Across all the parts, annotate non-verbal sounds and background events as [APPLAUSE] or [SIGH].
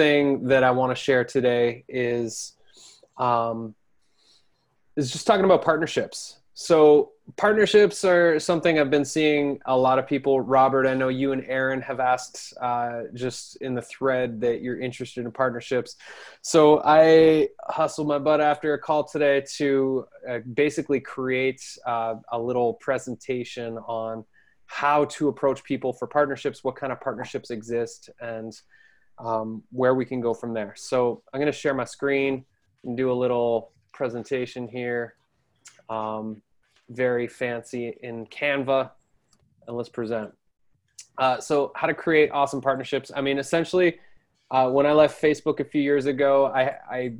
thing that I want to share today is um, is just talking about partnerships. So partnerships are something I've been seeing a lot of people. Robert, I know you and Aaron have asked uh, just in the thread that you're interested in partnerships. So I hustled my butt after a call today to uh, basically create uh, a little presentation on how to approach people for partnerships, what kind of partnerships exist, and um, where we can go from there. So I'm going to share my screen and do a little presentation here. Um, very fancy in Canva. And let's present. Uh, so, how to create awesome partnerships. I mean, essentially, uh, when I left Facebook a few years ago, I, I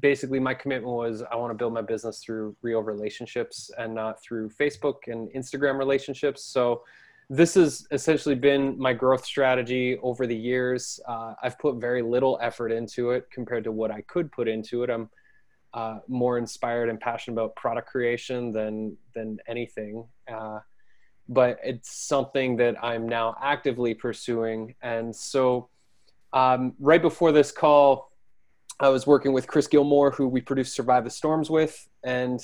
basically my commitment was I want to build my business through real relationships and not through Facebook and Instagram relationships. So, this has essentially been my growth strategy over the years. Uh, I've put very little effort into it compared to what I could put into it. I'm uh, more inspired and passionate about product creation than than anything. Uh, but it's something that I'm now actively pursuing. And so, um, right before this call, I was working with Chris Gilmore, who we produced Survive the Storms with, and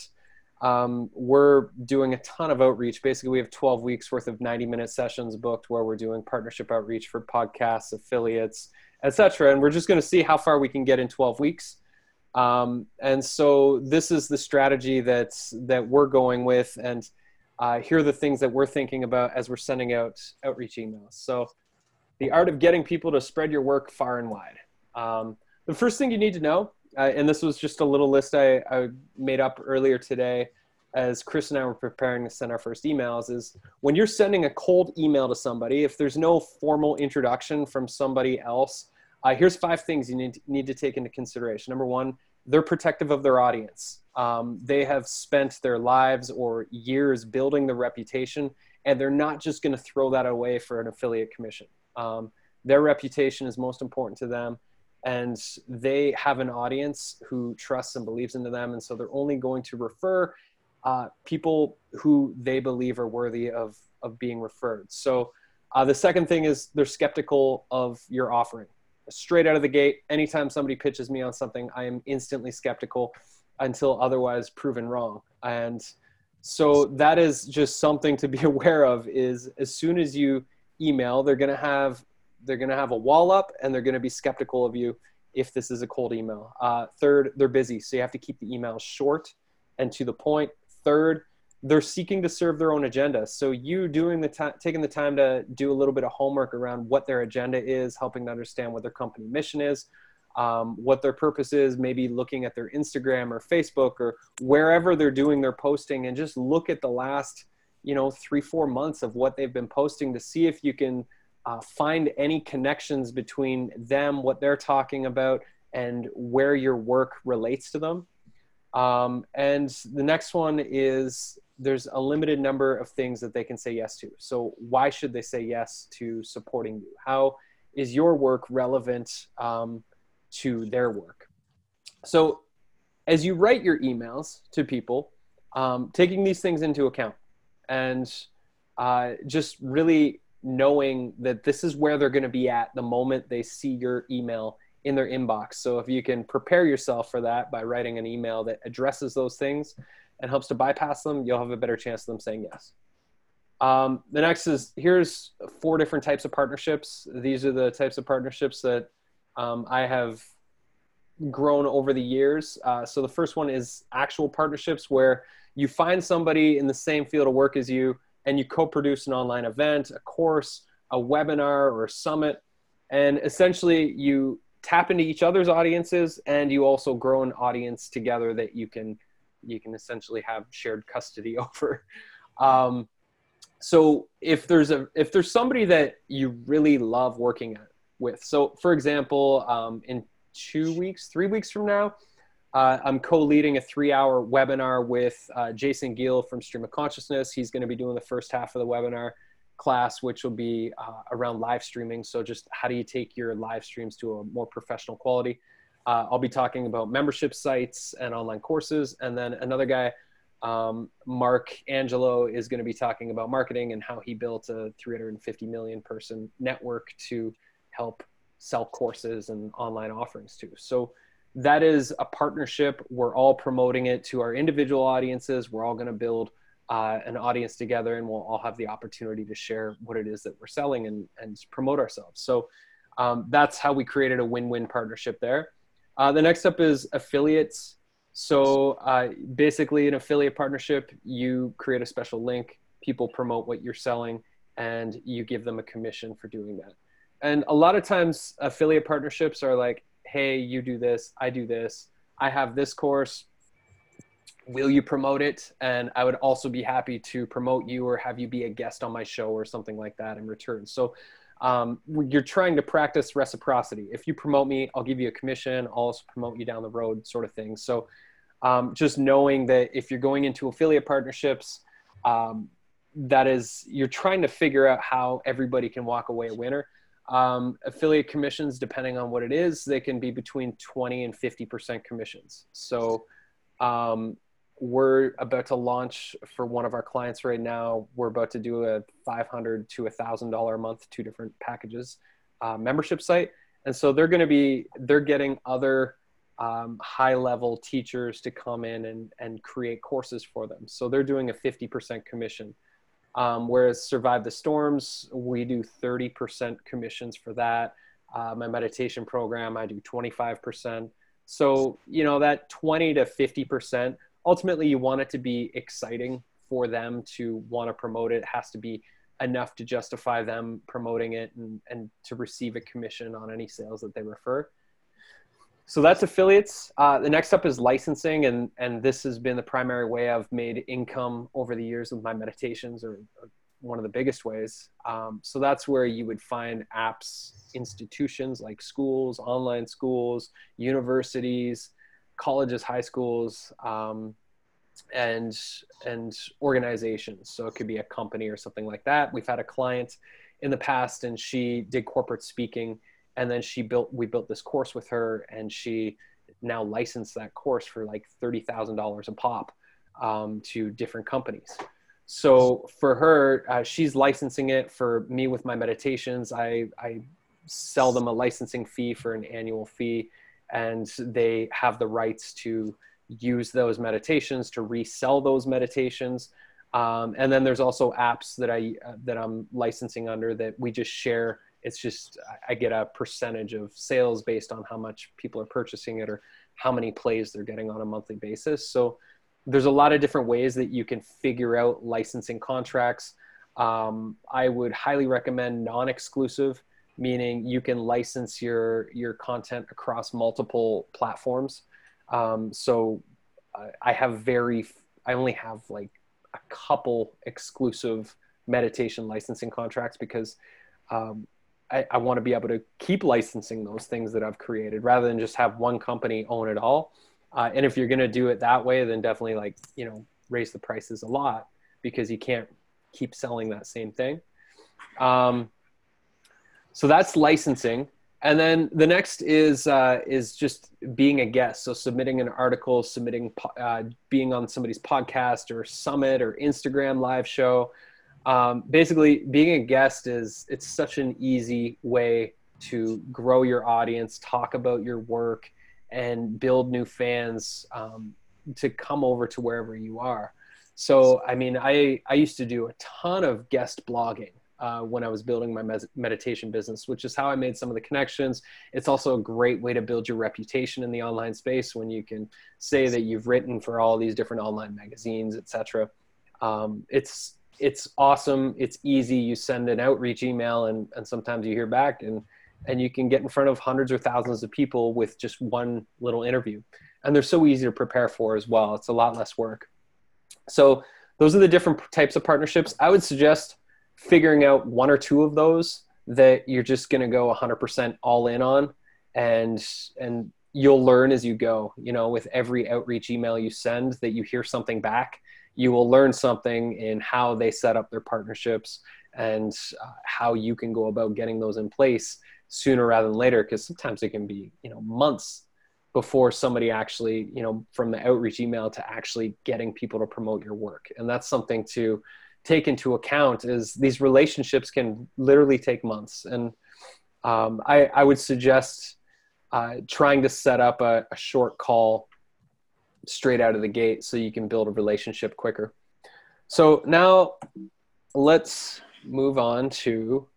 um, we're doing a ton of outreach. Basically, we have 12 weeks worth of 90 minute sessions booked where we're doing partnership outreach for podcasts, affiliates, etc. And we're just going to see how far we can get in 12 weeks. Um, and so this is the strategy that's that we're going with, and uh, here are the things that we're thinking about as we're sending out outreach emails. So, the art of getting people to spread your work far and wide. Um, the first thing you need to know, uh, and this was just a little list I, I made up earlier today as Chris and I were preparing to send our first emails is when you're sending a cold email to somebody, if there's no formal introduction from somebody else, uh, here's five things you need to, need to take into consideration. Number one, they're protective of their audience. Um, they have spent their lives or years building the reputation, and they're not just going to throw that away for an affiliate commission. Um, their reputation is most important to them, and they have an audience who trusts and believes into them, and so they're only going to refer uh, people who they believe are worthy of of being referred. So. Uh, the second thing is they're skeptical of your offering straight out of the gate, anytime somebody pitches me on something, I am instantly skeptical until otherwise proven wrong. And so that is just something to be [LAUGHS] aware of is as soon as you email, they're going to have they're going to have a wall up and they're going to be skeptical of you if this is a cold email. Uh, third, they're busy, so you have to keep the email short and to the point. Third, they're seeking to serve their own agenda. So you doing the time, taking the time to do a little bit of homework around what their agenda is, helping to understand what their company mission is, um, what their purpose is, maybe looking at their Instagram or Facebook or wherever they're doing their posting, and just look at the last, you know, three four months of what they've been posting to see if you can uh, find any connections between them, what they're talking about, and where your work relates to them. Um, and the next one is there's a limited number of things that they can say yes to. So why should they say yes to supporting you? How is your work relevant um, to their work? So as you write your emails to people, um, taking these things into account and uh, just really knowing that this is where they're going to be at the moment they see your email in their inbox. So if you can prepare yourself for that by writing an email that addresses those things and helps to bypass them, you'll have a better chance of them saying yes. Um, the next is here's four different types of partnerships. These are the types of partnerships that um, I have grown over the years. Uh, so the first one is actual partnerships where you find somebody in the same field of work as you and you co-produce an online event, a course, a webinar, or a summit. And essentially you tap into each other's audiences and you also grow an audience together that you can you can essentially have shared custody [LAUGHS] over um, so if there's a if there's somebody that you really love working with so for example um, in two weeks three weeks from now uh, i'm co-leading a three hour webinar with uh, jason gill from stream of consciousness he's going to be doing the first half of the webinar class, which will be uh, around live streaming. So, just how do you take your live streams to a more professional quality? Uh, I'll be talking about membership sites and online courses. And then another guy, um, Mark Angelo, is going to be talking about marketing and how he built a 350 million person network to help sell courses and online offerings to. So that is a partnership. We're all promoting it to our individual audiences. We're all going to build uh, an audience together and we'll all have the opportunity to share what it is that we're selling and, and promote ourselves. So um, that's how we created a win-win partnership there. Uh, the next up is affiliates. So uh, basically, an affiliate partnership, you create a special link, people promote what you're selling, and you give them a commission for doing that. And a lot of times, affiliate partnerships are like, hey, you do this, I do this, I have this course. Will you promote it? And I would also be happy to promote you or have you be a guest on my show or something like that in return. So um, you're trying to practice reciprocity. If you promote me, I'll give you a commission. I'll also promote you down the road, sort of thing. So um, just knowing that if you're going into affiliate partnerships, um, that is you're trying to figure out how everybody can walk away a winner. Um, affiliate commissions, depending on what it is, they can be between 20 and 50% commissions. So um, we're about to launch for one of our clients right now. We're about to do a 500 to a thousand dollar a month, two different packages, uh, membership site. And so they're going to be, they're getting other um, high level teachers to come in and, and create courses for them. So they're doing a 50% commission. Um, whereas Survive the Storms, we do 30% commissions for that. Uh, my meditation program, I do 25%. So, you know, that 20 to 50% ultimately you want it to be exciting for them to want to promote it. it has to be enough to justify them promoting it and, and to receive a commission on any sales that they refer so that's affiliates uh, the next up is licensing and and this has been the primary way i've made income over the years with my meditations or, or one of the biggest ways um, so that's where you would find apps institutions like schools online schools universities colleges, high schools, um, and and organizations. So it could be a company or something like that. We've had a client in the past, and she did corporate speaking, and then she built. We built this course with her, and she now licensed that course for like thirty thousand dollars a pop um, to different companies. So for her, uh, she's licensing it. For me, with my meditations, I I sell them a licensing fee for an annual fee and they have the rights to use those meditations to resell those meditations um, and then there's also apps that i uh, that i'm licensing under that we just share it's just i get a percentage of sales based on how much people are purchasing it or how many plays they're getting on a monthly basis so there's a lot of different ways that you can figure out licensing contracts um, i would highly recommend non-exclusive meaning you can license your your content across multiple platforms. Um, so I have very I only have like a couple exclusive meditation licensing contracts because um, I, I want to be able to keep licensing those things that I've created rather than just have one company own it all. Uh, and if you're going to do it that way, then definitely like you know raise the prices a lot because you can't keep selling that same thing. Um, so that's licensing and then the next is uh, is just being a guest so submitting an article submitting uh, being on somebody's podcast or summit or instagram live show um, basically being a guest is it's such an easy way to grow your audience talk about your work and build new fans um, to come over to wherever you are so i mean i i used to do a ton of guest blogging uh, when I was building my med- meditation business, which is how I made some of the connections. It's also a great way to build your reputation in the online space when you can say that you've written for all these different online magazines, etc. Um, it's it's awesome. It's easy. You send an outreach email, and and sometimes you hear back, and and you can get in front of hundreds or thousands of people with just one little interview, and they're so easy to prepare for as well. It's a lot less work. So those are the different types of partnerships. I would suggest figuring out one or two of those that you're just going to go 100% all in on and and you'll learn as you go you know with every outreach email you send that you hear something back you will learn something in how they set up their partnerships and uh, how you can go about getting those in place sooner rather than later because sometimes it can be you know months before somebody actually you know from the outreach email to actually getting people to promote your work. And that's something to take into account is these relationships can literally take months. And um, I, I would suggest uh, trying to set up a, a short call straight out of the gate so you can build a relationship quicker. So now let's move on to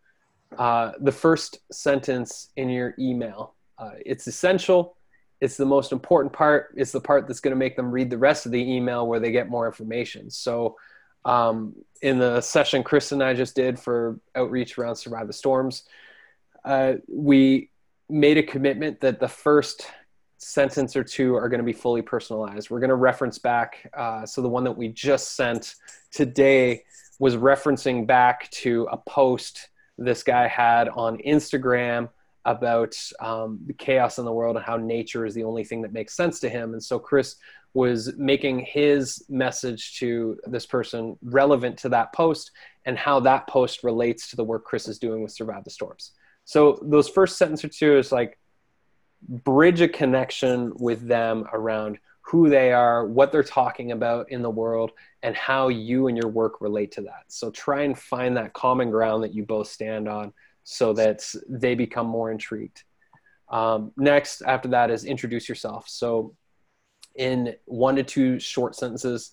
uh, the first sentence in your email. Uh, it's essential. It's the most important part. It's the part that's going to make them read the rest of the email where they get more information. So, um, in the session Chris and I just did for outreach around Survive the Storms, uh, we made a commitment that the first sentence or two are going to be fully personalized. We're going to reference back. Uh, so the one that we just sent today was referencing back to a post this guy had on Instagram about um, the chaos in the world and how nature is the only thing that makes sense to him. And so Chris was making his message to this person relevant to that post and how that post relates to the work Chris is doing with Survive the Storms. So those first sentence or two is like bridge a connection with them around who they are, what they're talking about in the world, and how you and your work relate to that. So try and find that common ground that you both stand on so that they become more intrigued. Um, next, after that, is introduce yourself. So, in one to two short sentences,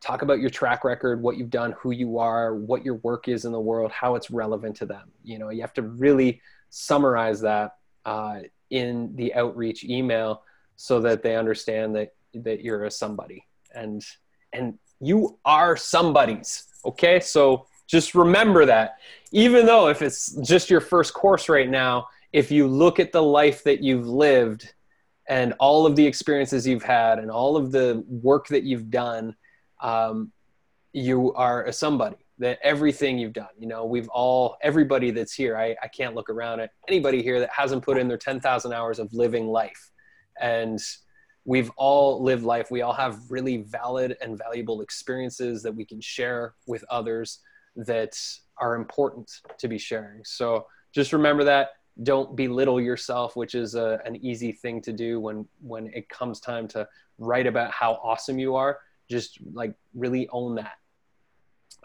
talk about your track record, what you've done, who you are, what your work is in the world, how it's relevant to them. You know, you have to really summarize that uh, in the outreach email so that they understand that that you're a somebody. And and you are somebody's okay? So just remember that. Even though if it's just your first course right now if you look at the life that you've lived and all of the experiences you've had and all of the work that you've done um, you are a somebody that everything you've done. You know we've all everybody that's here I, I can't look around at anybody here that hasn't put in their 10000 hours of living life. And we've all lived life. We all have really valid and valuable experiences that we can share with others that are important to be sharing. So just remember that. Don't belittle yourself which is a, an easy thing to do when when it comes time to write about how awesome you are. Just like really own that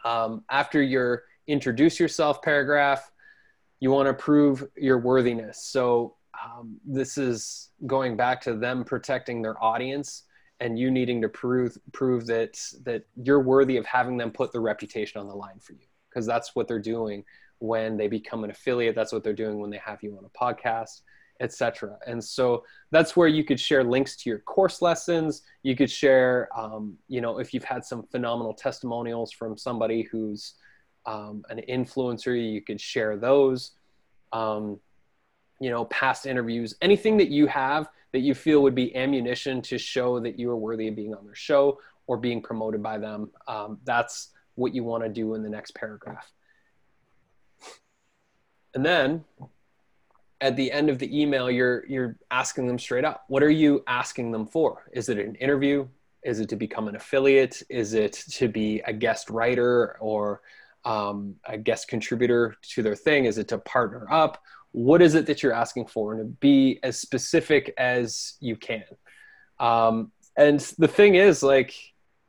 um, after your introduce yourself paragraph, you want to prove your worthiness. So um, this is going back to them protecting their audience and you needing to prove prove that that you're worthy of having them put their reputation on the line for you. Because that's what they're doing when they become an affiliate. That's what they're doing when they have you on a podcast etc. And so that's where you could share links to your course lessons. You could share, um, you know, if you've had some phenomenal testimonials from somebody who's um, an influencer, you could share those. Um, you know, past interviews, anything that you have that you feel would be ammunition to show that you are worthy of being on their show or being promoted by them. Um, that's what you want to do in the next paragraph. And then at the end of the email you're you're asking them straight up what are you asking them for? Is it an interview? Is it to become an affiliate? Is it to be a guest writer or um, a guest contributor to their thing? Is it to partner up? What is it that you're asking for? And to be as specific as you can. Um, and the thing is like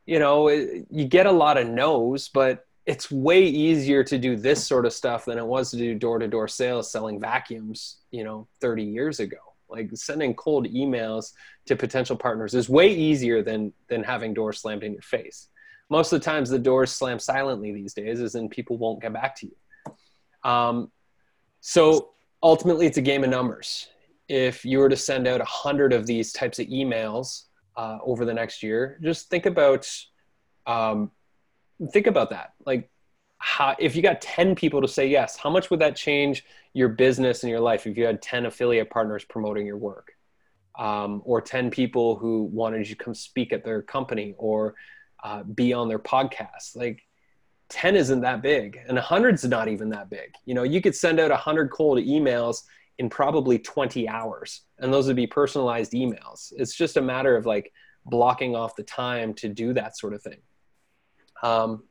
you know you get a lot of no's but it's way easier to do this sort of stuff than it was to do door-to-door sales selling vacuums you know 30 years ago. Like sending cold emails to potential partners is way easier than than having doors slammed in your face. Most of the times the doors slam silently these days is in people won't get back to you. Um, so ultimately it's a game of numbers. If you were to send out a hundred of these types of emails uh, over the next year just think about um, think about that. Like, how, if you got 10 people to say yes, how much would that change your business and your life if you had 10 affiliate partners promoting your work? Um, or 10 people who wanted you to come speak at their company or uh, be on their podcast. Like, 10 isn't that big, and 100's not even that big. You know, you could send out 100 cold emails in probably 20 hours, and those would be personalized emails. It's just a matter of like blocking off the time to do that sort of thing. Um,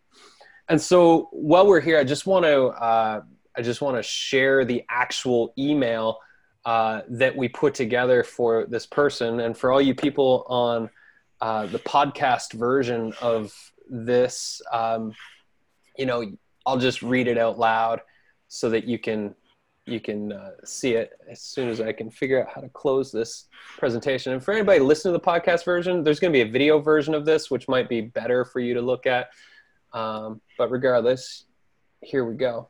and so while we're here, I just want to uh, I just want to share the actual email uh, that we put together for this person, and for all you people on uh, the podcast version of this, um, you know, I'll just read it out loud so that you can you can uh, see it as soon as I can figure out how to close this presentation. And for anybody listening to the podcast version, there's going to be a video version of this, which might be better for you to look at. Um, but regardless, here we go.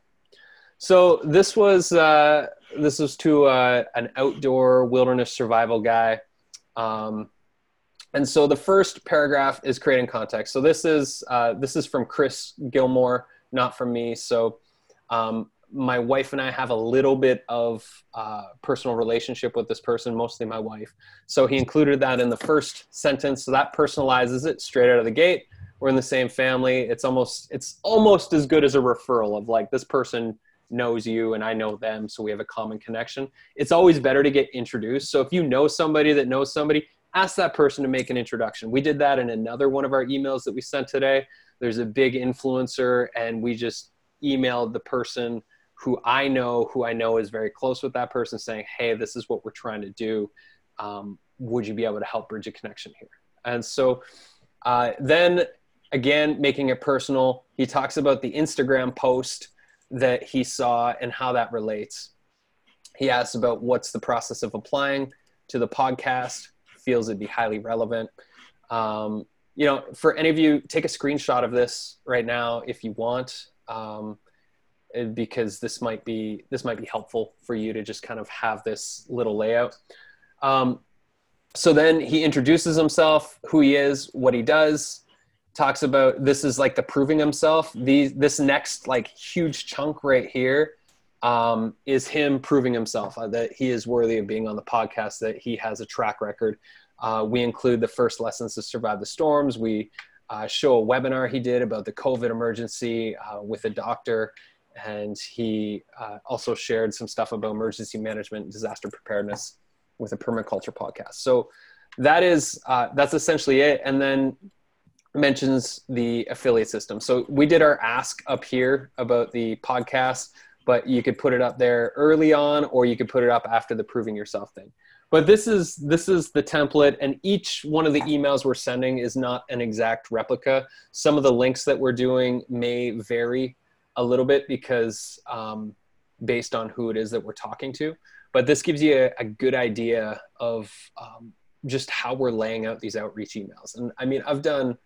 So this was uh, this was to uh, an outdoor wilderness survival guy. Um, and so the first paragraph is creating context. So this is uh, this is from Chris Gilmore, not from me. So um, my wife and I have a little bit of uh, personal relationship with this person, mostly my wife. So he included that in the first sentence. So that personalizes it straight out of the gate. We're in the same family. It's almost it's almost as good as a referral of like this person knows you and I know them, so we have a common connection. It's always better to get introduced. So if you know somebody that knows somebody, ask that person to make an introduction. We did that in another one of our emails that we sent today. There's a big influencer, and we just emailed the person who I know, who I know is very close with that person, saying, Hey, this is what we're trying to do. Um, would you be able to help bridge a connection here? And so uh, then again, making it personal, he talks about the Instagram post that he saw and how that relates. He asks about what's the process of applying to the podcast, feels it'd be highly relevant. Um, you know, for any of you, take a screenshot of this right now if you want, um, because this might be this might be helpful for you to just kind of have this little layout. Um, so then he introduces himself, who he is, what he does, talks about this is like the proving himself. These this next like huge chunk right here um, is him proving himself uh, that he is worthy of being on the podcast, that he has a track record. Uh, we include the first lessons to survive the storms. We uh, show a webinar he did about the COVID emergency uh, with a doctor, and he uh, also shared some stuff about emergency management and disaster preparedness with a permaculture podcast. So that is uh, that's essentially it. And then mentions the affiliate system. So we did our ask up here about the podcast, but you could put it up there early on or you could put it up after the proving yourself thing. But this is this is the template and each one of the emails we're sending is not an exact replica. Some of the links that we're doing may vary a little bit because um, based on who it is that we're talking to. But this gives you a, a good idea of um, just how we're laying out these outreach emails. And I mean, I've done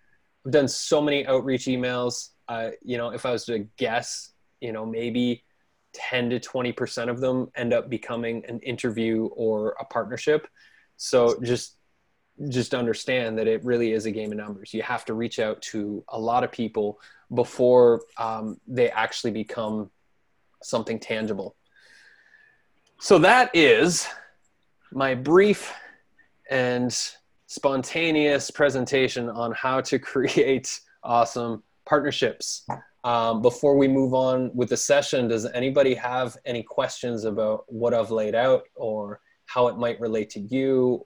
I've done so many outreach emails. Uh, you know, if I was to guess, you know, maybe 10 to 20% of them end up becoming an interview or a partnership. So just just understand that it really is a game of numbers. You have to reach out to a lot of people before um, they actually become something tangible. So that is my brief and spontaneous presentation on how to [LAUGHS] create awesome partnerships. Um, before we move on with the session, does anybody have any questions about what I've laid out or how it might relate to you?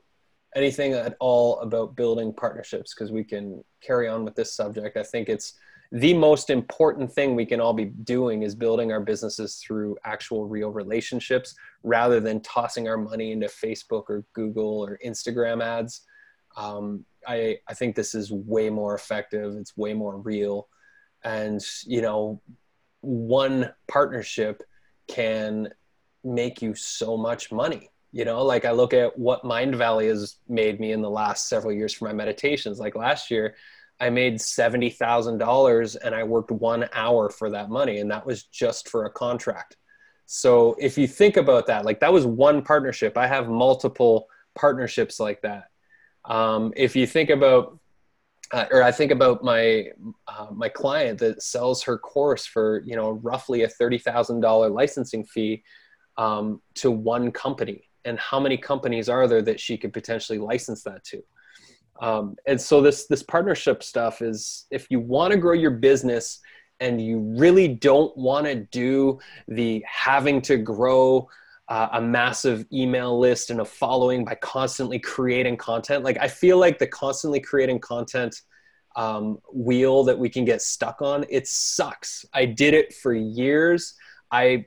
Anything at all about building partnerships? Because we can carry on with this subject. I think it's the most important thing we can all be doing is building our businesses through actual real relationships rather than tossing our money into Facebook or Google or Instagram ads um, I, I think this is way more effective. It's way more real. And, you know, one partnership can make you so much money. You know, like I look at what Mindvalley has made me in the last several years for my meditations. Like last year, I made $70,000 and I worked one hour for that money, and that was just for a contract. So if you think about that, like that was one partnership. I have multiple partnerships like that. Um, if you think about, uh, or I think about my uh, my client that sells her course for you know roughly a thirty thousand dollar licensing fee um, to one company, and how many companies are there that she could potentially license that to? Um, and so this this partnership stuff is if you want to grow your business and you really don't want to do the having to grow uh, a massive email list and a following by constantly creating content. Like I feel like the constantly creating content um, wheel that we can get stuck on, it sucks. I did it for years. I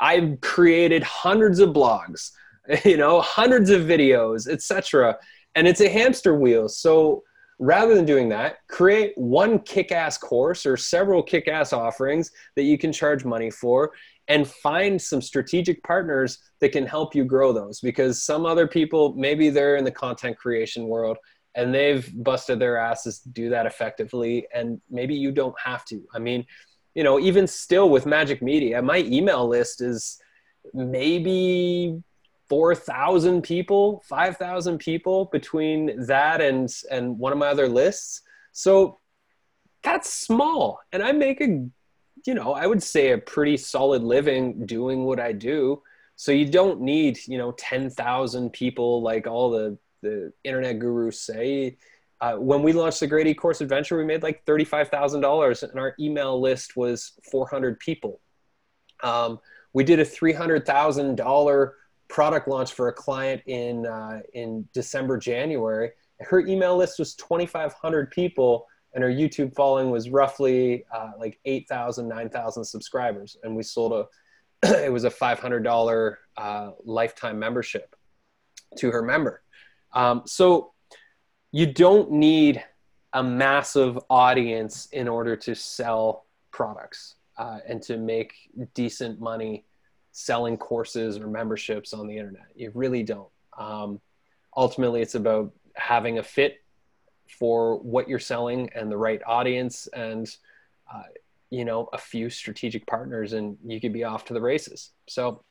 I've created hundreds of blogs, [LAUGHS] you know, hundreds of videos, etc. And it's a hamster wheel. So rather than doing that, create one kick-ass course or several kick-ass offerings that you can charge money for and find some strategic partners that can help you grow those because some other people maybe they're in the content creation world and they've busted their asses to do that effectively and maybe you don't have to i mean you know even still with magic media my email list is maybe 4,000 people, 5,000 people between that and and one of my other lists. So that's small and I make a you know, I would say a pretty solid living doing what I do. So you don't need, you know, 10,000 people like all the the internet gurus say. Uh, when we launched the Great E-Course Adventure, we made like $35,000 and our email list was 400 people. Um, we did a $300,000 product launch for a client in uh, in December, January. Her email list was 2,500 people, and her YouTube following was roughly uh, like 8,000, 9,000 subscribers. And we sold a [CLEARS THROAT] it was a $500 uh, lifetime membership to her member. Um, so you don't need a massive audience in order to sell products uh, and to make decent money selling courses or memberships on the internet. You really don't. Um, ultimately, it's about having a fit for what you're selling and the right audience and uh, you know a few strategic partners and you could be off to the races so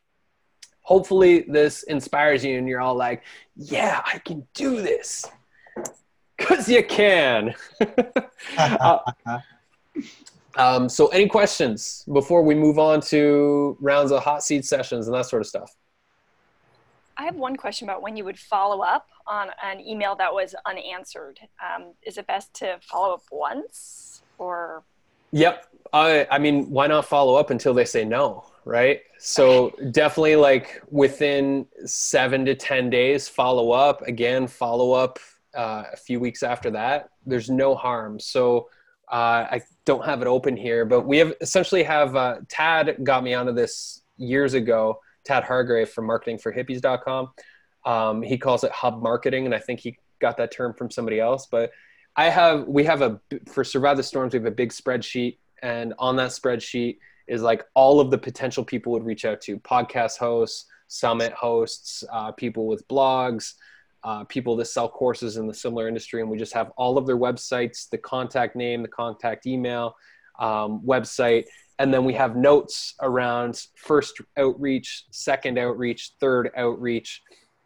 hopefully this inspires you and you're all like yeah i can do this because you can [LAUGHS] uh, um, so, any questions before we move on to rounds of hot seat sessions and that sort of stuff? I have one question about when you would follow up on an email that was unanswered. Um, is it best to follow up once or? Yep. I, I mean, why not follow up until they say no, right? So definitely like within seven to 10 days, follow up. Again, follow up uh, a few weeks after that. There's no harm. So uh, I don't have it open here, but we have essentially have uh, Tad got me onto this years ago. Tad Hargrave from marketingforhippies.com. Um, he calls it hub marketing, and I think he got that term from somebody else. But I have we have a for survive the storms. We have a big spreadsheet, and on that spreadsheet is like all of the potential people would reach out to: podcast hosts, summit hosts, uh, people with blogs, uh, people that sell courses in the similar industry, and we just have all of their websites, the contact name, the contact email, um, website, and then we have notes around first outreach, second outreach, third outreach,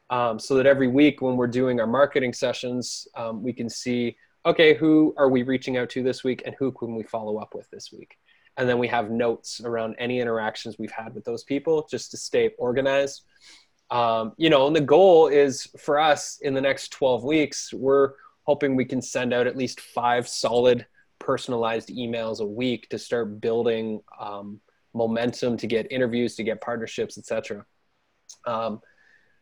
um, so that every week when we're doing our marketing sessions, um, we can see okay, who are we reaching out to this week, and who can we follow up with this week. And then we have notes around any interactions we've had with those people just to stay organized um, you know, and the goal is for us in the next 12 weeks, we're hoping we can send out at least five solid personalized emails a week to start building um, momentum to get interviews, to get partnerships, etc. Um,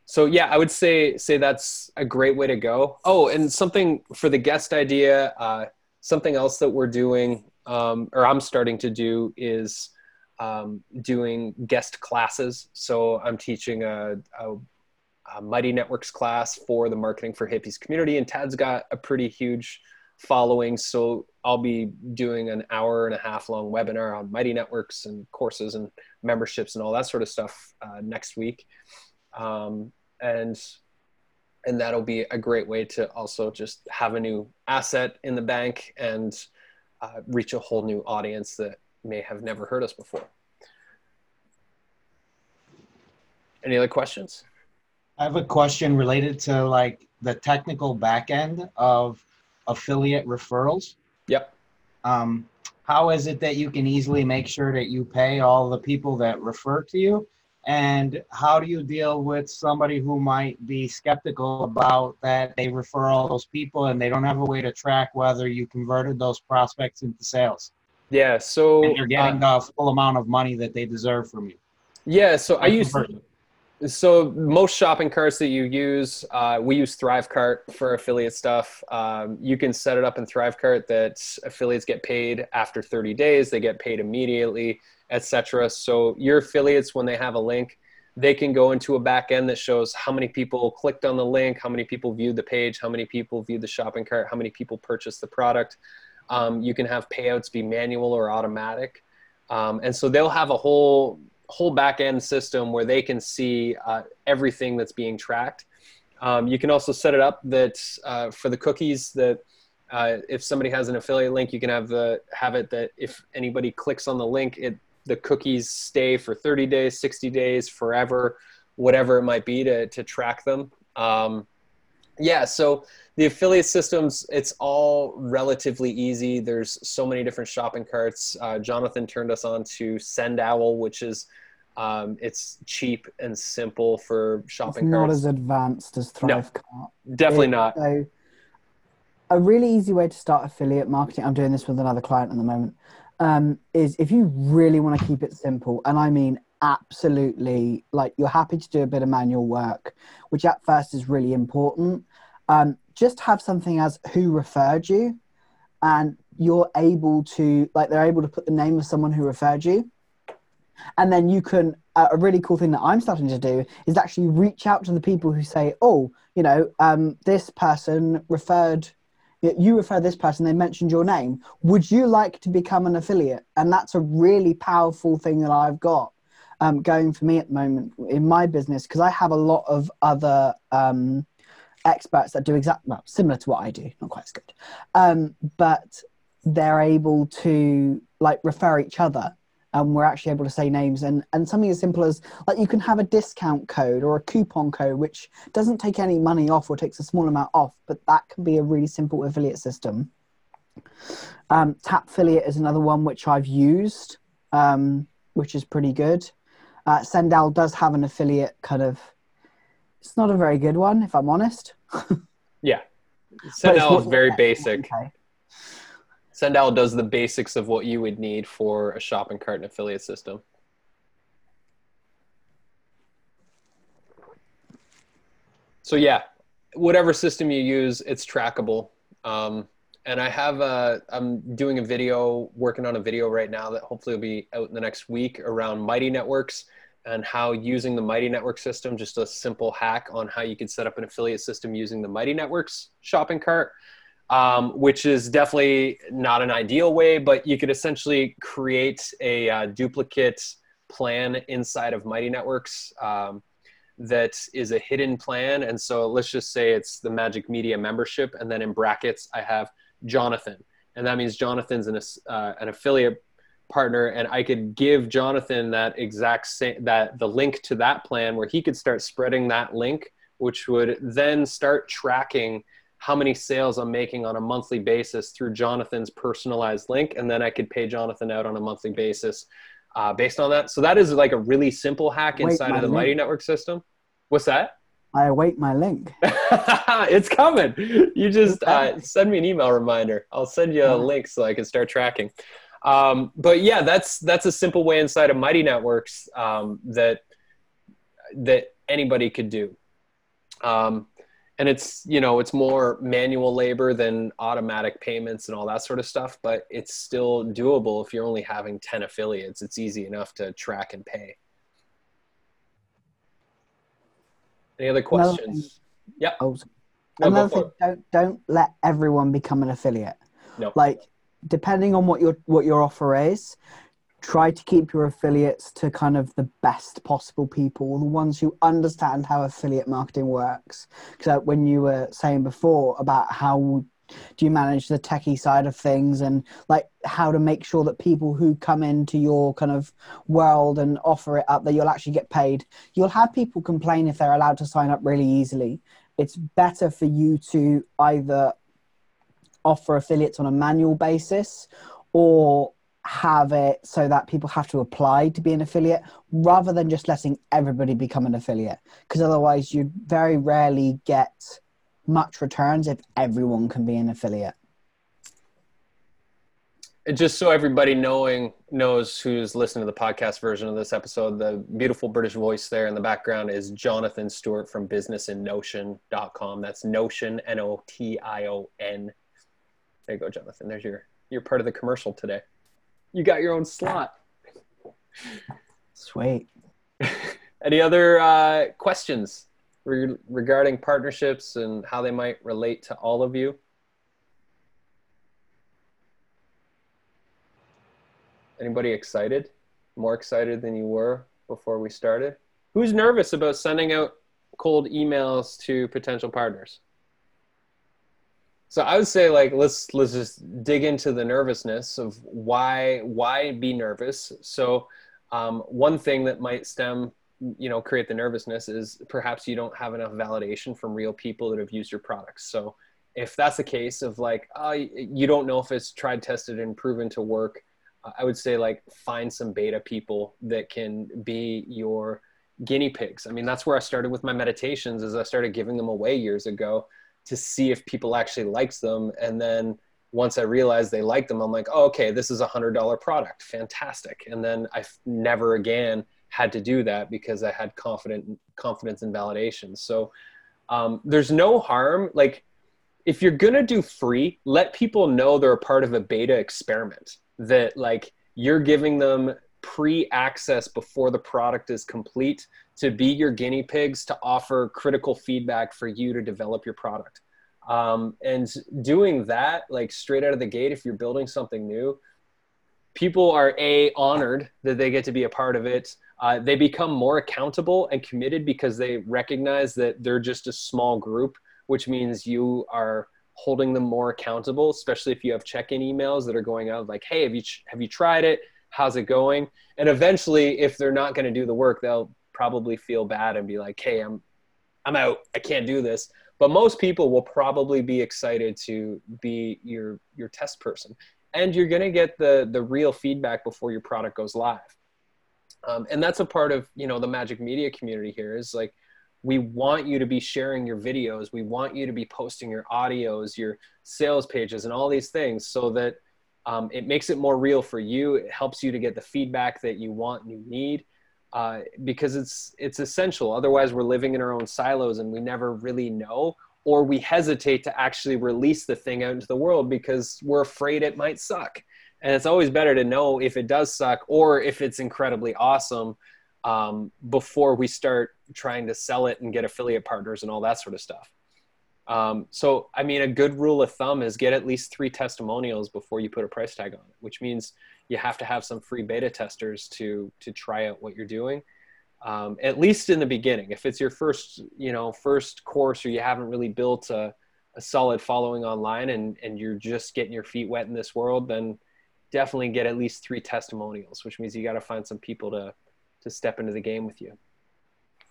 so yeah, I would say say that's a great way to go. Oh, and something for the guest idea, uh, something else that we're doing um, or I'm starting to do is um, doing guest classes. So I'm teaching a, a, a, Mighty Networks class for the Marketing for Hippies community, and Tad's got a pretty huge following. So I'll be doing an hour and a half long webinar on Mighty Networks and courses and memberships and all that sort of stuff uh, next week. Um, and and that'll be a great way to also just have a new asset in the bank and uh, reach a whole new audience that may have never heard us before. Any other questions? I have a question related to like the technical back end of affiliate referrals. Yep. Um, how is it that you can easily make sure that you pay all the people that refer to you? And how do you deal with somebody who might be skeptical about that they refer all those people and they don't have a way to track whether you converted those prospects into sales? Yeah, so and you're getting uh, the full amount of money that they deserve from you. Yeah, so I use so most shopping carts that you use, uh, we use ThriveCart for affiliate stuff. Um, you can set it up in ThriveCart that affiliates get paid after 30 days, they get paid immediately, etc. So your affiliates, when they have a link, they can go into a back end that shows how many people clicked on the link, how many people viewed the page, how many people viewed the shopping cart, how many people purchased the product. Um, you can have payouts be manual or automatic. Um, and so they'll have a whole whole back end system where they can see uh, everything that's being tracked. Um, you can also set it up that uh, for the cookies that uh, if somebody has an affiliate link, you can have the have it that if anybody clicks on the link, it the cookies stay for 30 days, 60 days, forever, whatever it might be to to track them. Um, yeah, so the affiliate systems, it's all relatively easy. There's so many different shopping carts. Uh, Jonathan turned us on to SendOwl, which is um, it's cheap and simple for shopping it's carts. not as advanced as ThriveCart. Definitely It- not. So, a really easy way to start affiliate marketing. I'm doing this with another client at the moment. Um, is if you really want to keep it simple, and I mean absolutely, like you're happy to do a bit of manual work, which at first is really important. Um, just have something as who referred you, and you're able to like they're able to put the name of someone who referred you, and then you can. Uh, a really cool thing that I'm starting to do is actually reach out to the people who say, "Oh, you know, um, this person referred." You refer this person, they mentioned your name. Would you like to become an affiliate? And that's a really powerful thing that I've got um, going for me at the moment in my business because I have a lot of other um, experts that do exact well similar to what I do, not quite as good, um, but they're able to like refer each other, and we're actually able to say names and and something as simple as like you can have a discount code or a coupon code which doesn't take any money off or takes a small amount off, but that can be a really simple affiliate system. Um, Tapfiliate is another one which I've used, um, which is pretty good. Uh, SendOwl does have an affiliate kind of. It's not a very good one, if I'm honest. [LAUGHS] Yeah. SendOwl it's SendOwl what is very basic. pay. SendOwl does the basics of what you would need for a shopping cart and affiliate system. So yeah, whatever system you use, it's trackable. Um, and I have a, I'm doing a video, working on a video right now that hopefully will be out in the next week around Mighty Networks and how using the Mighty Network system, just a simple hack on how you could set up an affiliate system using the Mighty Networks shopping cart um, which is definitely not an ideal way, but you could essentially create a uh, duplicate plan inside of Mighty Networks um, that is a hidden plan. And so let's just say it's the Magic Media membership, and then in brackets I have Jonathan, and that means Jonathan's an, uh, an affiliate partner, and I could give Jonathan that exact same that the link to that plan where he could start spreading that link, which would then start tracking how many sales I'm making on a monthly basis through Jonathan's personalized link, and then I could pay Jonathan out on a monthly basis uh, based on that. So that is like a really simple hack inside of the link? Mighty Network system. What's that? I await my link. [LAUGHS] it's coming. You just uh, send me an email reminder. I'll send you a link so I can start tracking. Um, but yeah, that's that's a simple way inside of Mighty Networks um, that that anybody could do. Um, and it's you know it's more manual labor than automatic payments and all that sort of stuff, but it's still doable if you're only having ten affiliates. It's easy enough to track and pay. Any other Another questions? Oh, No, another thing, don't don't let everyone become an affiliate. No. Like depending on what your what your offer is, try to keep your affiliates to kind of the best possible people, the ones who understand how affiliate marketing works. Because uh, when you were saying before about how do you manage the techie side of things and like how to make sure that people who come into your kind of world and offer it up that you'll actually get paid you'll have people complain if they're allowed to sign up really easily it's better for you to either offer affiliates on a manual basis or have it so that people have to apply to be an affiliate rather than just letting everybody become an affiliate because otherwise you very rarely get much returns if everyone can be an affiliate And just so everybody knowing knows who's listening to the podcast version of this episode, the beautiful British voice there in the background is Jonathan Stewart from businessinnotion.com. That's Notion, N O T I O N. There you go, Jonathan. There's your you're part of the commercial today. You got your own slot. sweet [LAUGHS] Any other uh, questions re- regarding partnerships and how they might relate to all of you? Anybody excited? More excited than you were before we started. Who's nervous about sending out cold emails to potential partners? So I would say like let's let's just dig into the nervousness of why why be nervous. So um, one thing that might stem you know create the nervousness is perhaps you don't have enough validation from real people that have used your products. So if that's the case of like uh, you don't know if it's tried tested and proven to work i would say like find some beta people that can be your guinea pigs i mean that's where i started with my meditations is i started giving them away years ago to see if people actually liked them. And then once i realized they liked them i'm like oh, okay this is a hundred dollar product. Fantastic. And then i never again had to do that because i had confident confidence and validation. So um, there's no harm. Like if you're gonna do free, let people know they're a part of a beta experiment. That like you're giving them pre-access before the product is complete to be your guinea pigs to offer critical feedback for you to develop your product. Um, and doing that like straight out of the gate, if you're building something new, people are a honored that they get to be a part of it. Uh, they become more accountable and committed because they recognize that they're just a small group which means you are holding them more accountable, especially if you have check-in emails that are going out like, "Hey, have you have you tried it? How's it going?" And eventually, if they're not going to do the work, they'll probably feel bad and be like, "Hey, I'm I'm out. I can't do this." But most people will probably be excited to be your your test person, and you're going to get the the real feedback before your product goes live. Um, and that's a part of you know the majik media community here is like we want you to be sharing your videos we want you to be posting your audios your sales pages and all these things so that um, it makes it more real for you. It helps you to get the feedback that you want and you need uh, because it's it's essential. Otherwise we're living in our own silos and we never really know or we hesitate to actually release the thing out into the world because we're afraid it might suck. And it's always better to know if it does suck or if it's incredibly awesome um, before we start trying to sell it and get affiliate partners and all that sort of stuff. Um, so, I mean, a good rule of thumb is get at least three testimonials before you put a price tag on it, which means you have to have some free beta testers to to try out what you're doing. Um, at least in the beginning, if it's your first, you know, first course or you haven't really built a, a solid following online and and you're just getting your feet wet in this world, then definitely get at least three testimonials, which means you got to find some people to to step into the game with you.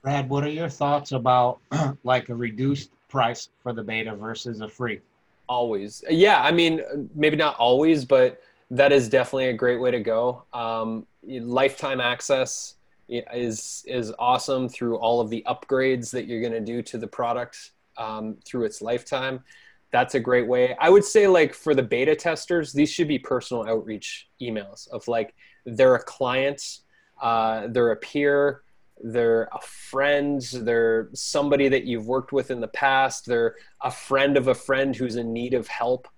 Brad, what are your thoughts about [CLEARS THROAT] like a reduced price for the beta versus a free? Always. Yeah, I mean, maybe not always, but that is definitely a great way to go. Um, lifetime access is is awesome through all of the upgrades that you're going to do to the product um, through its lifetime. That's a great way. I would say, like for the beta testers, these should be personal outreach emails of like they're a client uh, they're a peer, they're a friend, they're somebody that you've worked with in the past, they're a friend of a friend who's in need of help.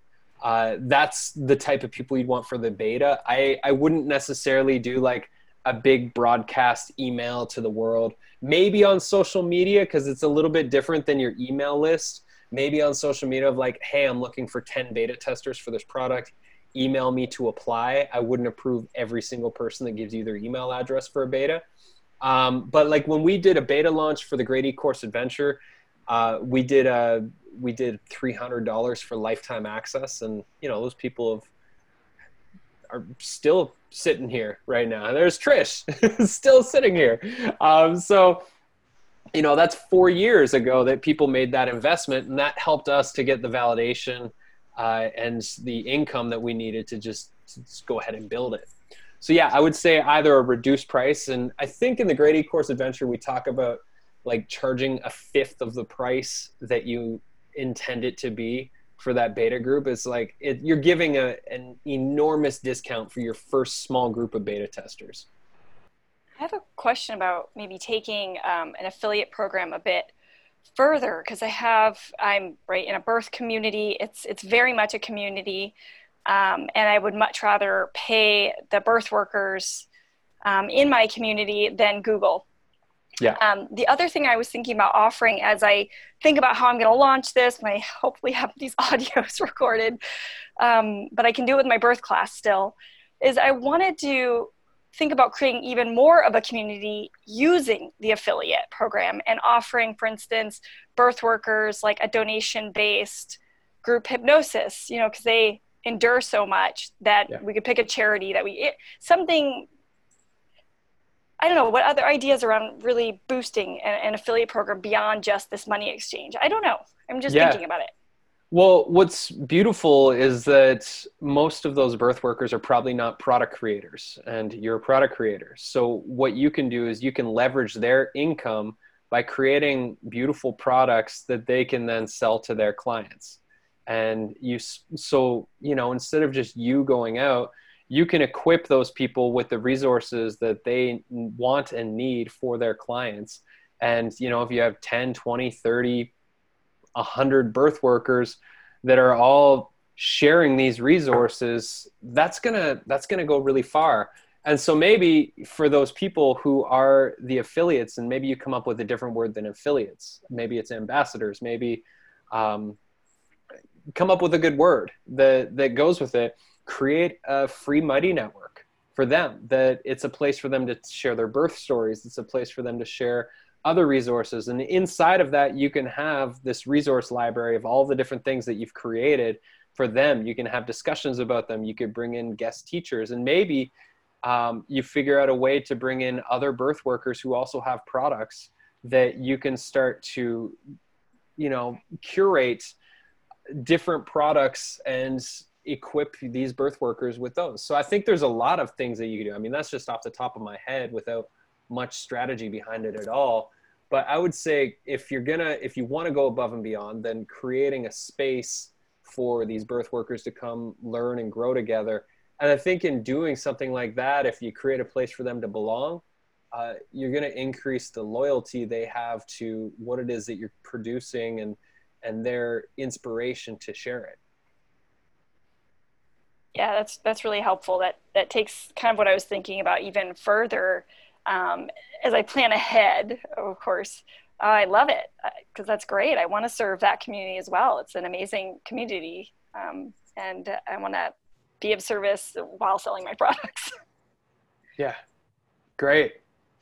Uh, that's the type of people you'd want for the beta. I, I wouldn't necessarily do like a big broadcast email to the world. Maybe on social media because it's a little bit different than your email list. Maybe on social media of like, hey, I'm looking for 10 beta testers for this product email me to apply. I wouldn't approve every single person that gives you their email address for a beta. Um, but like when we did a beta launch for the Great E-Course Adventure, uh, we did a we did three hundred dollars for lifetime access, and you know those people have are still sitting here right now. There's Trish [LAUGHS] still sitting here. Um, so you know that's four years ago that people made that investment, and that helped us to get the validation uh, and the income that we needed to just, to just go ahead and build it. So yeah, I would say either a reduced price, and I think in the Great E-Course Adventure we talk about like charging a fifth of the price that you intend it to be for that beta group. It's like it, you're giving a, an enormous discount for your first small group of beta testers. I have a question about maybe taking um, an affiliate program a bit further because I have I'm right in a birth community. It's it's very much a community, um, and I would much rather pay the birth workers um, in my community than Google. Yeah. Um, the other thing I was thinking about offering as I think about how I'm going to launch this, and I hopefully have these [LAUGHS] audios recorded, um, but I can do it with my birth class still, is I wanted to think about creating even more of a community using the affiliate program and offering, for instance, birth workers like a donation based group hypnosis, you know, because they endure so much that yeah. we could pick a charity that we, it, something, I don't know, what other ideas around really boosting an, an, affiliate program beyond just this money exchange? I don't know. I'm just yeah. thinking about it. Well, what's beautiful is that most of those birth workers are probably not product creators, and you're a product creator. So, what you can do is you can leverage their income by creating beautiful products that they can then sell to their clients. And you, so, you know, instead of just you going out, you can equip those people with the resources that they want and need for their clients. And, you know, if you have 10, 20, 30, 100 birth workers that are all sharing these resources that's going to that's going to go really far and so maybe for those people who are the affiliates and maybe you come up with a different word than affiliates maybe it's ambassadors maybe um, come up with a good word that that goes with it create a free mighty network for them that it's a place for them to share their birth stories it's a place for them to share other resources. And inside of that you can have this resource library of all the different things that you've created for them. You can have discussions about them. You could bring in guest teachers. And maybe um, you figure out a way to bring in other birth workers who also have products that you can start to you know curate different products and equip these birth workers with those. So i think there's a lot of things that you can do. I mean that's just off the top of my head without much strategy behind it at all. But i would say if you're gonna if you want to go above and beyond then creating a space for these birth workers to come learn and grow together. And i think in doing something like that if you create a place for them to belong uh, you're going to increase the loyalty they have to what it is that you're producing and and their inspiration to share it yeah that's that's really helpful that that takes kind of what i was thinking about even further um, as I plan ahead, of course, I love it because uh, that's great. I want to serve that community as well. It's an amazing community, um, and I want to be of service while selling my [LAUGHS] products. Yeah, great.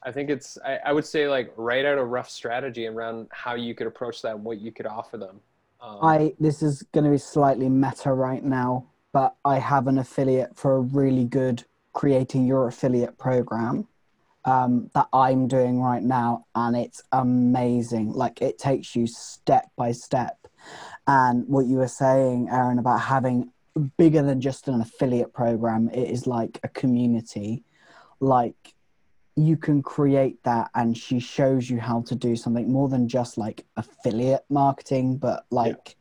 I think it's. I, I, would say like write out a rough strategy around how you could approach that, and what you could offer them. Um, I this is going to be slightly meta right now, but I have an affiliate for a really good creating your affiliate program um, that I'm doing right now, and it's amazing. Like it takes you step by step. And what you were saying, Aaron, about having bigger than just an affiliate program, it is like a community. Like you can create that, and she shows you how to do something more than just like affiliate marketing, but like yeah.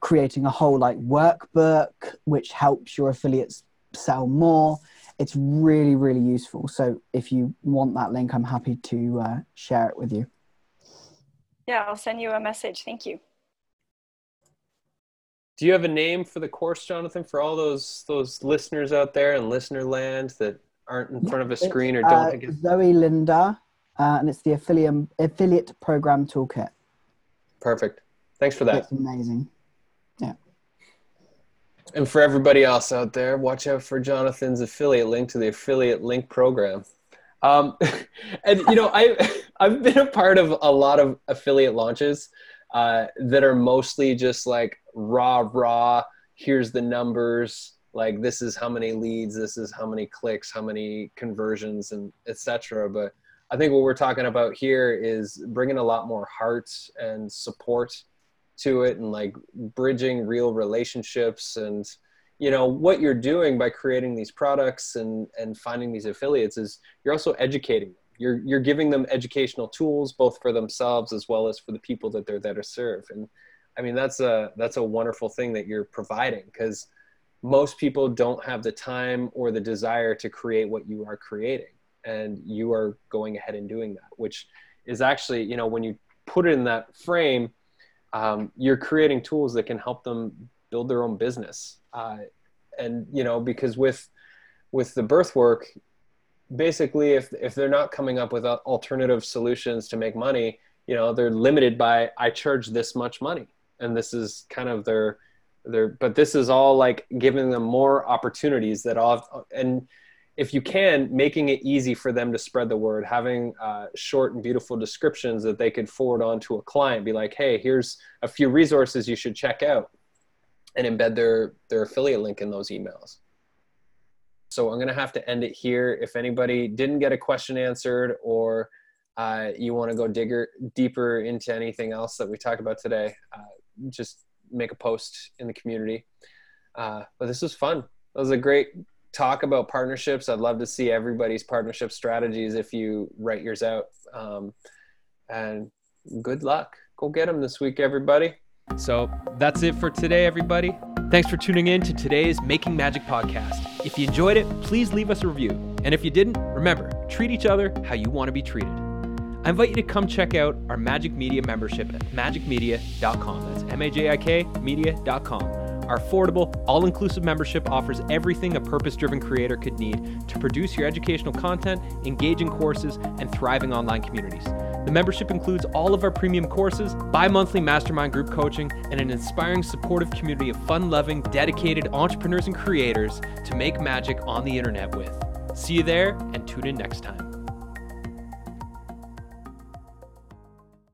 creating a whole like workbook which helps your affiliates sell more. It's really really useful. So if you want that link i'm happy to uh, share it with you. Yeah i'll send you a message. Thank you. Do you have a name for the course jonathan for all those those listeners out there in listener land that aren't in front of a screen or don't uh, zoe linda uh, and it's the affiliate affiliate program toolkit perfect thanks for that it's amazing yeah and for everybody else out there, watch out for Jonathan's affiliate link to the affiliate link program. Um, [LAUGHS] and you know, I [LAUGHS] I've been a part of a lot of affiliate launches uh, that are mostly just like raw, raw. Here's the numbers. Like this is how many leads, this is how many clicks, how many conversions, and etc. But I think what we're talking about here is bringing a lot more heart and support to it and like bridging real relationships and you know what you're doing by creating these products and and finding these affiliates is you're also educating them you're you're giving them educational tools both for themselves as well as for the people that they're there to serve and i mean that's a that's a wonderful thing that you're providing because most people don't have the time or the desire to create what you are creating and you are going ahead and doing that which is actually you know when you put it in that frame um, you're creating tools that can help them build their own business. Uh, and you know, because with with the birth work, basically, if if they're not coming up with alternative solutions to make money, you know, they're limited by I charge this much money, and this is kind of their their. But this is all like giving them more opportunities that all and if you can, making it easy for them to spread the word, having uh, short and beautiful descriptions that they could forward on to a client, be like, hey, here's a few resources you should check out, and embed their their affiliate link in those emails. So I'm going to have to end it here. If anybody didn't get a question answered or uh, you want to go digger deeper into anything else that we talked about today, uh, just make a post in the community. Uh, but this was fun. It was a great talk about partnerships. I'd love to see everybody's partnership strategies if you write yours out. Um, and good luck. Go get them this week, everybody. So that's it for today, everybody. Thanks for tuning in to today's Making Magic podcast. If you enjoyed it, please leave us a review. And if you didn't, remember, treat each other how you want to be treated. I invite you to come check out our Majik Media membership at majikmedia.com. That's M A J I K media.com. Our affordable, all inclusive membership offers everything a purpose driven creator could need to produce your educational content, engaging courses, and thriving online communities. The membership includes all of our premium courses, bi monthly mastermind group coaching, and an inspiring, supportive community of fun loving, dedicated entrepreneurs and creators to make magic on the internet with. See you there and tune in next time.